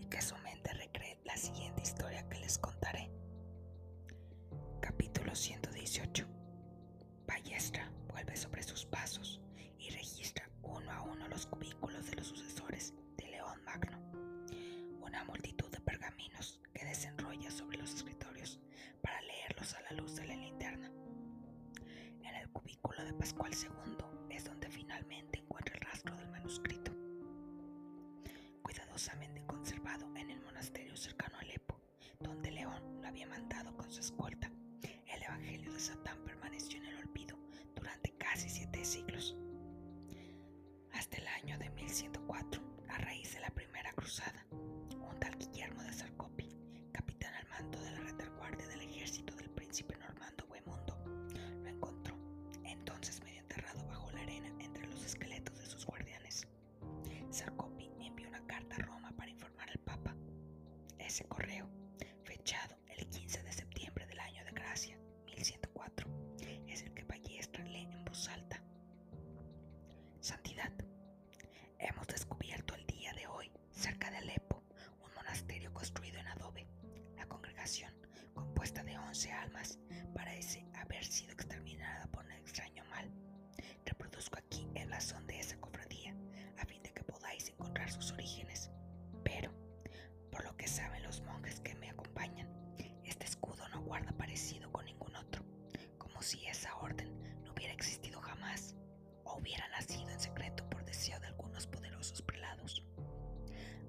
y que su mente recree la siguiente historia que les contaré. Capítulo 118. Ballestra vuelve sobre sus pasos y registra uno a uno los cubículos de los sucesores de León Magno. Una multitud de pergaminos que desenrolla sobre los escritorios para leerlos a la luz de la linterna. En el cubículo de Pascual II es donde finalmente encuentra el rastro del manuscrito, cuidadosamente conservado en el monasterio cercano a Alepo, donde León lo había mandado con su escolta. El Evangelio de Satán permaneció en el olvido durante casi siete siglos. Santidad, hemos descubierto el día de hoy, cerca de Alepo, un monasterio construido en adobe. La congregación, compuesta de 11 almas, parece haber sido exterminada por un extraño mal. Reproduzco aquí el blasón de esa cofradía, a fin de que podáis encontrar sus orígenes. Pero, por lo que saben los monjes que me acompañan, este escudo no guarda parecido con ningún otro, como si esa orden no hubiera existido hubiera nacido en secreto por deseo de algunos poderosos prelados.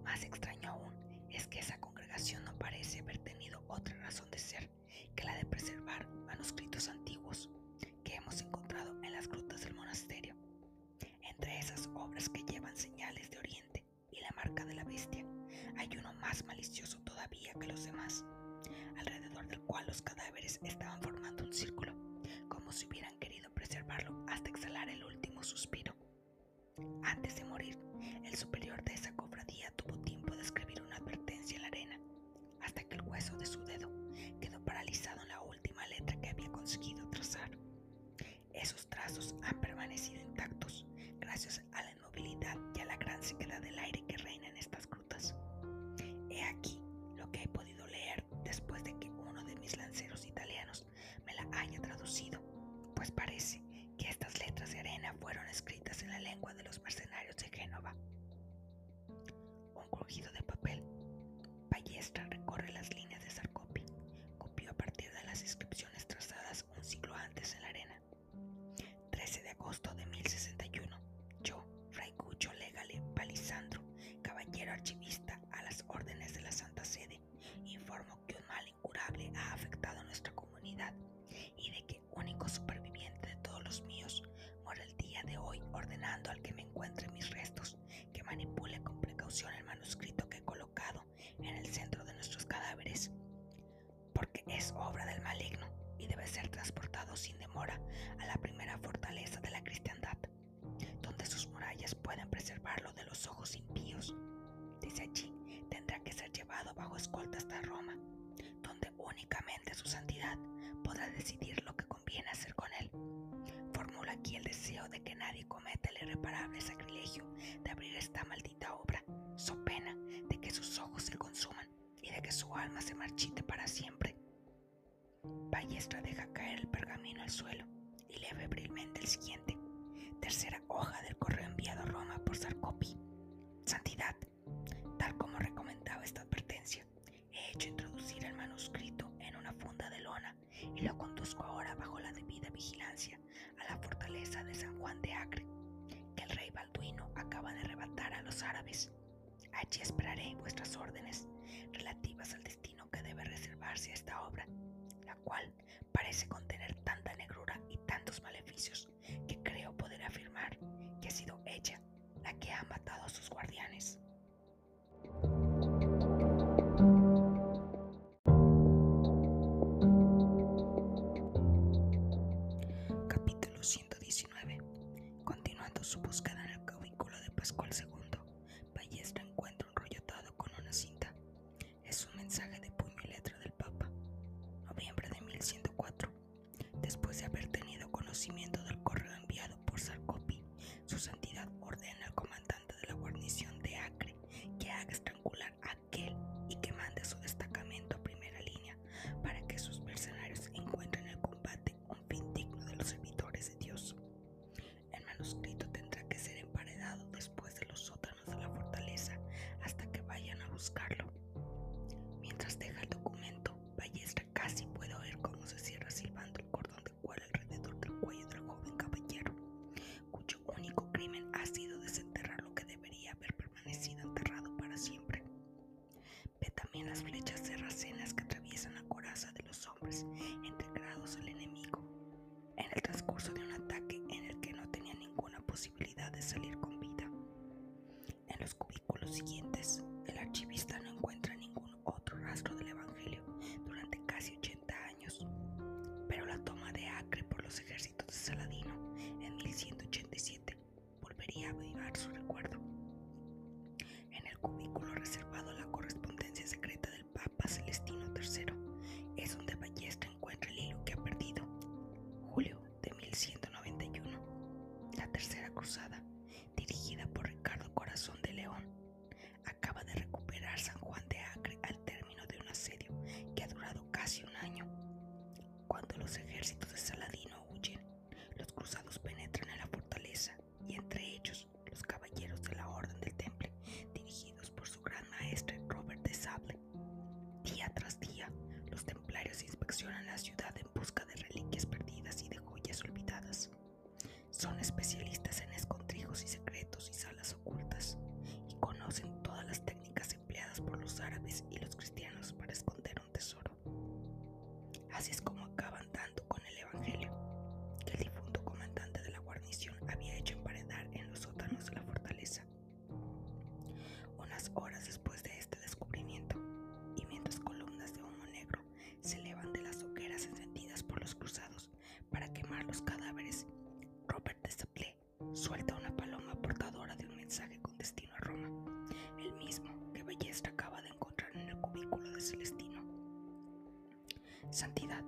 Más extraño aún es que esa congregación no parece haber tenido otra razón de ser que la de preservar manuscritos antiguos que hemos encontrado en las grutas del monasterio. Entre esas obras que llevan señales de Oriente y la marca de la bestia, hay uno más malicioso todavía que los demás, alrededor del cual los cadáveres estaban formando un círculo, como si hubieran querido suspiro. Antes de morir, el superior de esa cofradía tuvo tiempo de escribir una advertencia en la arena, hasta que el hueso de su dedo quedó paralizado en la última letra que había conseguido trazar. Esos trazos han permanecido intactos gracias a la inmovilidad y a la gran sequedad del aire que reina en estas grutas. He aquí lo que he podido leer después de que uno de mis lanceros italianos me la haya traducido, pues parece órdenes de la Santa Sede, informo que un mal incurable ha afectado a nuestra comunidad y de que único superviviente de todos los míos muere el día de hoy ordenando al que me encuentre mis restos que manipule con precaución el manuscrito que he colocado en el centro de nuestros cadáveres, porque es obra del maligno y debe ser transportado sin demora a la primera fortaleza de la cristiandad, donde sus murallas pueden preservarlo de los ojos escolta hasta Roma, donde únicamente su santidad podrá decidir lo que conviene hacer con él. Formula aquí el deseo de que nadie cometa el irreparable sacrilegio de abrir esta maldita obra, so pena de que sus ojos se consuman y de que su alma se marchite para siempre. Ballestra deja caer el pergamino al suelo y lee febrilmente el siguiente. Tercera hoja del correo enviado a Roma por Sarcopi. Santidad, y lo conduzco ahora bajo la debida vigilancia a la fortaleza de San Juan de Acre, que el rey Balduino acaba de arrebatar a los árabes. Allí esperaré vuestras órdenes relativas al destino que debe reservarse a esta obra, la cual parece contener tanta negrura y tantos maleficios salir con vida. En los cubículos siguientes, el archivista no encuentra ningún otro rastro del Evangelio durante casi 80 años, pero la toma de Acre por los ejércitos de Saladino en 1187 volvería a avivar su recuerdo. los ejércitos de Saladino huyen, los cruzados penetran en la fortaleza y entre ellos los caballeros de la Orden del Temple, dirigidos por su gran maestre Robert de Sable. Día tras día, los templarios inspeccionan la ciudad en busca de reliquias perdidas y de joyas olvidadas. Son especialistas en escondrijos y secretos y salas ocultas, y conocen todas las técnicas empleadas por los árabes y los cristianos para esconder un tesoro. Así es horas después de este descubrimiento, y mientras columnas de humo negro se elevan de las hogueras encendidas por los cruzados para quemar los cadáveres, Robert de Destaplé suelta una paloma portadora de un mensaje con destino a Roma, el mismo que Bellestra acaba de encontrar en el cubículo de Celestino. Santidad,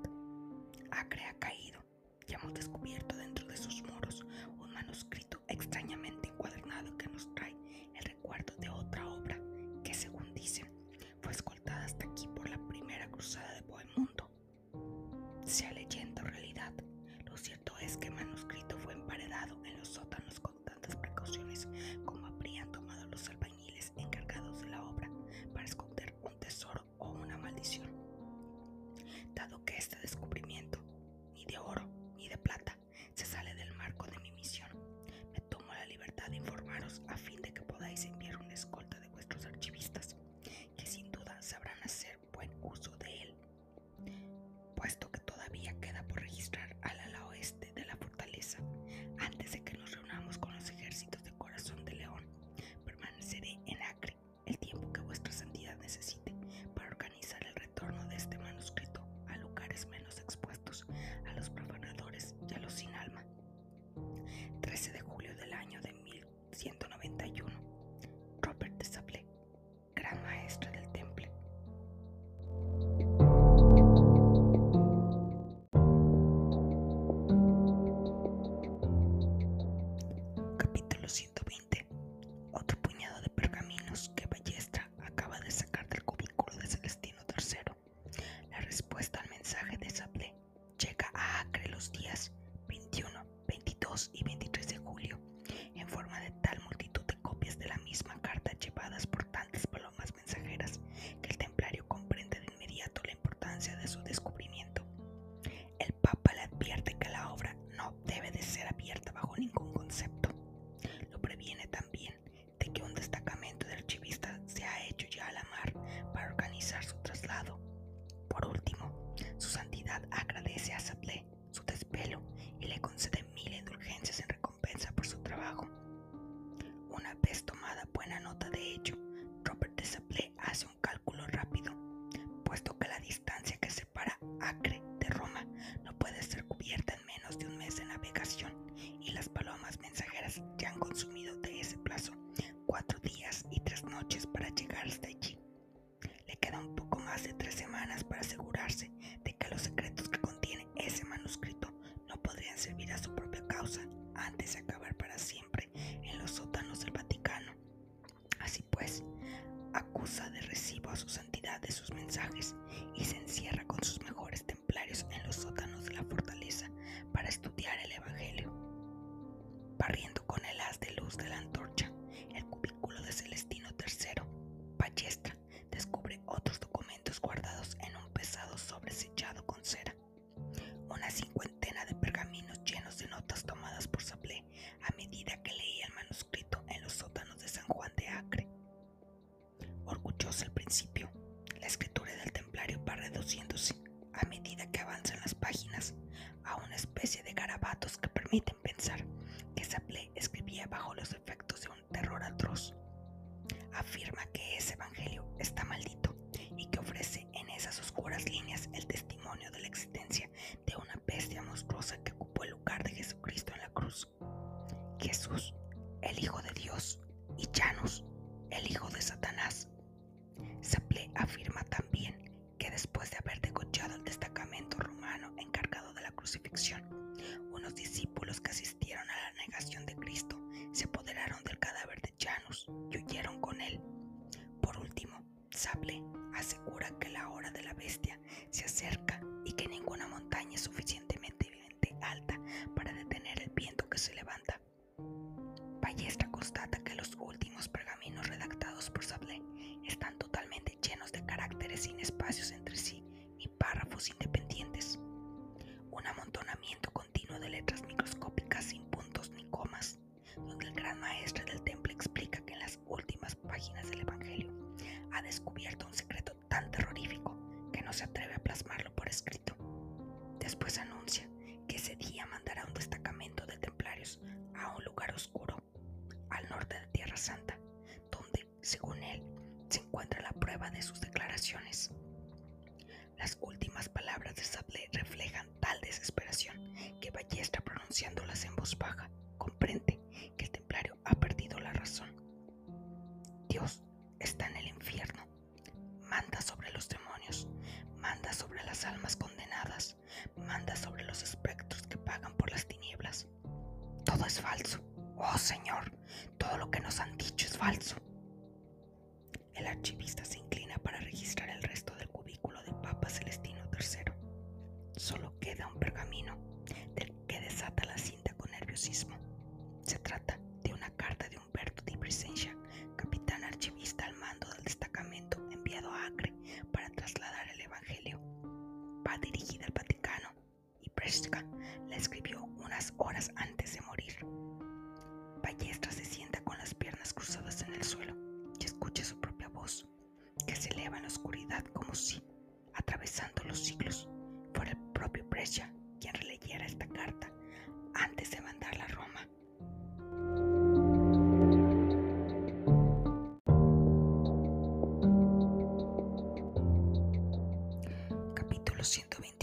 manos delante. Constata que los últimos pergaminos redactados por Sable están totalmente llenos de caracteres sin espacios entre sí ni párrafos independientes. Un amontonamiento continuo de letras microscópicas sin puntos ni comas, donde el gran maestro del templo explica que en las últimas páginas del Evangelio ha descubierto un secreto tan terrorífico que no se atreve a plasmarlo por escrito. Después anuncia que ese día mandará un destacamento de templarios a un lugar oscuro, encuentra la prueba de sus declaraciones. Las últimas palabras de Sablé reflejan tal desesperación que Ballestra, pronunciándolas en voz baja, unas horas antes de morir. Ballestra se sienta con las piernas cruzadas en el suelo y escucha su propia voz, que se eleva en la oscuridad como si, atravesando los siglos, fuera el propio Brescia quien releyera esta carta antes de mandarla a Roma. Capítulo 121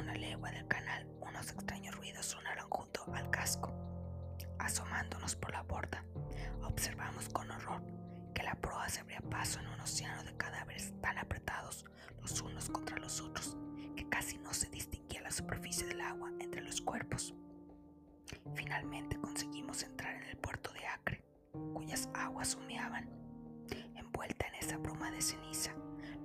una legua del canal, unos extraños ruidos sonaron junto al casco. Asomándonos por la borda, observamos con horror que la proa se abría paso en un océano de cadáveres tan apretados los unos contra los otros que casi no se distinguía la superficie del agua entre los cuerpos. Finalmente conseguimos entrar en el puerto de Acre, cuyas aguas humeaban. Envuelta en esa bruma de ceniza,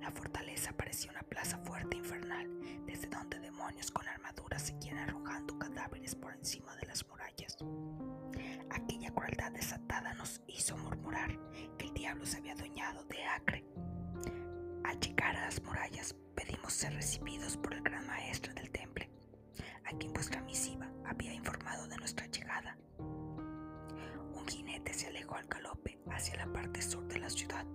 la fortaleza parecía una plaza fuerte e infernal, desde donde demonios con armaduras seguían arrojando cadáveres por encima de las murallas. Aquella crueldad desatada nos hizo murmurar que el diablo se había adueñado de Acre. Al llegar a las murallas, pedimos ser recibidos por el gran maestro del temple, a quien vuestra misiva había informado de nuestra llegada. Un jinete se alejó al galope hacia la parte sur de la ciudad,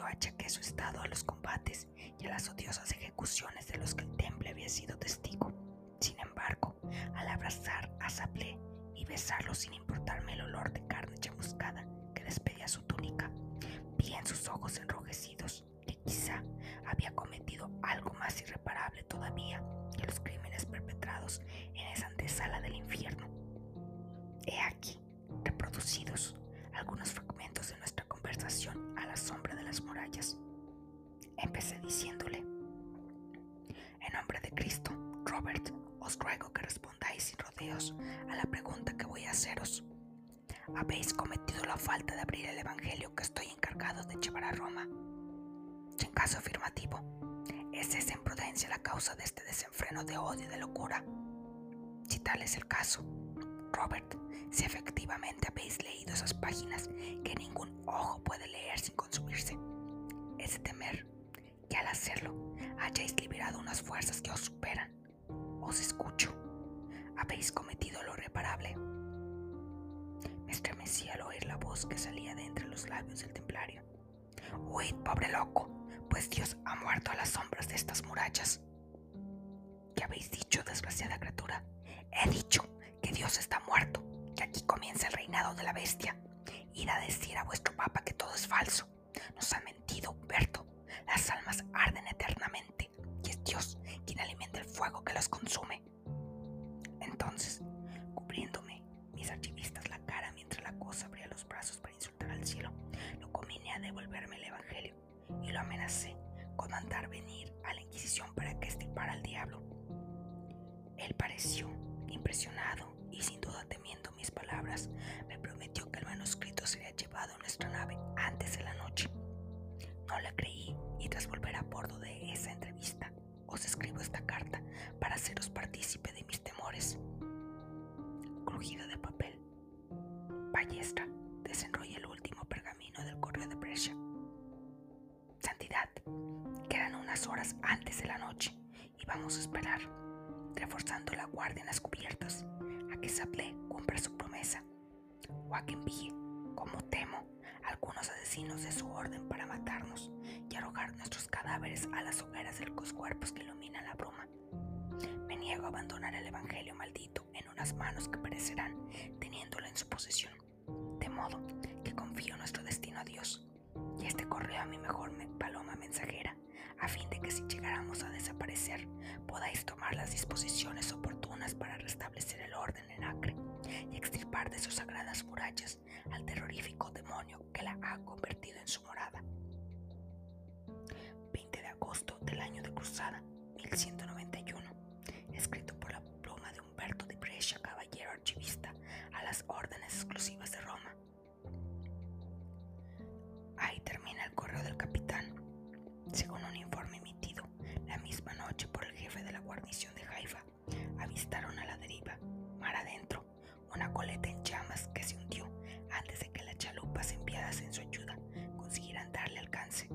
principio achaqué su estado a los combates y a las odiosas ejecuciones de los que el temple había sido testigo. Sin embargo, al abrazar a Sablé y besarlo sin importarme el olor de carne chamuscada que despedía su túnica, vi en sus ojos enrojecidos que quizá había cometido algo más irreparable todavía que los crímenes perpetrados en esa antesala del infierno. He aquí, reproducidos, algunos fragmentos de nuestra conversación a la sombra las murallas. Empecé diciéndole, en nombre de Cristo, Robert, os ruego que respondáis sin rodeos a la pregunta que voy a haceros. ¿Habéis cometido la falta de abrir el Evangelio que estoy encargado de llevar a Roma? En caso afirmativo, ¿es esa imprudencia la causa de este desenfreno de odio y de locura? Si tal es el caso, Robert, si efectivamente habéis leído esas páginas que ningún ojo puede leer sin consumirse, es de temer que al hacerlo hayáis liberado unas fuerzas que os superan. Os escucho. Habéis cometido lo reparable. Me estremecí al oír la voz que salía de entre los labios del templario. Huid, pobre loco, pues Dios ha muerto a las sombras de estas murallas. ¿Qué habéis dicho, desgraciada criatura? He dicho que Dios está muerto, que aquí comienza el reinado de la bestia. Id a decir a vuestro papa que todo es falso. Nos ha mentido, Humberto. Las almas arden eternamente y es Dios quien alimenta el fuego que los consume. Entonces, cubriéndome mis archivistas la cara mientras la cosa abría los brazos para insultar al cielo, lo convine a devolverme el evangelio y lo amenacé con mandar venir a la Inquisición para que estirpara al diablo. Él pareció impresionado y sin duda temiendo mis palabras, me prometió que el manuscrito sería llevado a nuestra nave antes de la noche. No le creí y tras volver a bordo de esa entrevista, os escribo esta carta para haceros partícipe de mis temores. Crujido de papel. Ballestra desenrolla el último pergamino del correo de Brescia. Santidad, quedan unas horas antes de la noche y vamos a esperar reforzando la guardia en las cubiertas, a que Sablé cumpla su promesa, que envíe, como temo, algunos asesinos de su orden para matarnos y arrojar nuestros cadáveres a las hogueras de los cuerpos que iluminan la bruma. Me niego a abandonar el Evangelio maldito en unas manos que perecerán teniéndolo en su posesión, de modo que confío nuestro destino a Dios y este correo a mi mejor paloma mensajera a fin de que si llegáramos a desaparecer podáis tomar las disposiciones oportunas para restablecer el orden en Acre y extirpar de sus sagradas murallas al terrorífico demonio que la ha convertido en su morada. 20 de agosto del año de cruzada 1191, escrito por la pluma de Humberto de Brescia, caballero archivista a las órdenes exclusivas de Roma. Adentro, una coleta en llamas que se hundió antes de que las chalupas enviadas en su ayuda consiguieran darle alcance.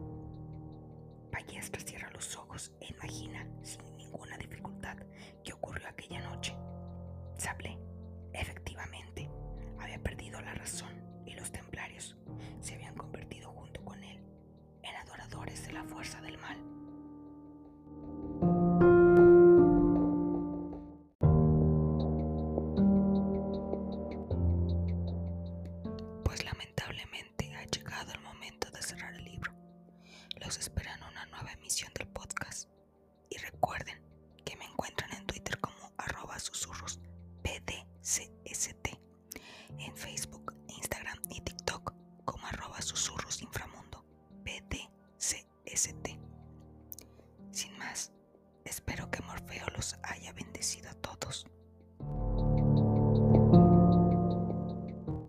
Ballestra cierra los ojos e imagina sin ninguna dificultad qué ocurrió aquella noche. Sablé, efectivamente, había perdido la razón y los templarios se habían convertido junto con él en adoradores de la fuerza del mal.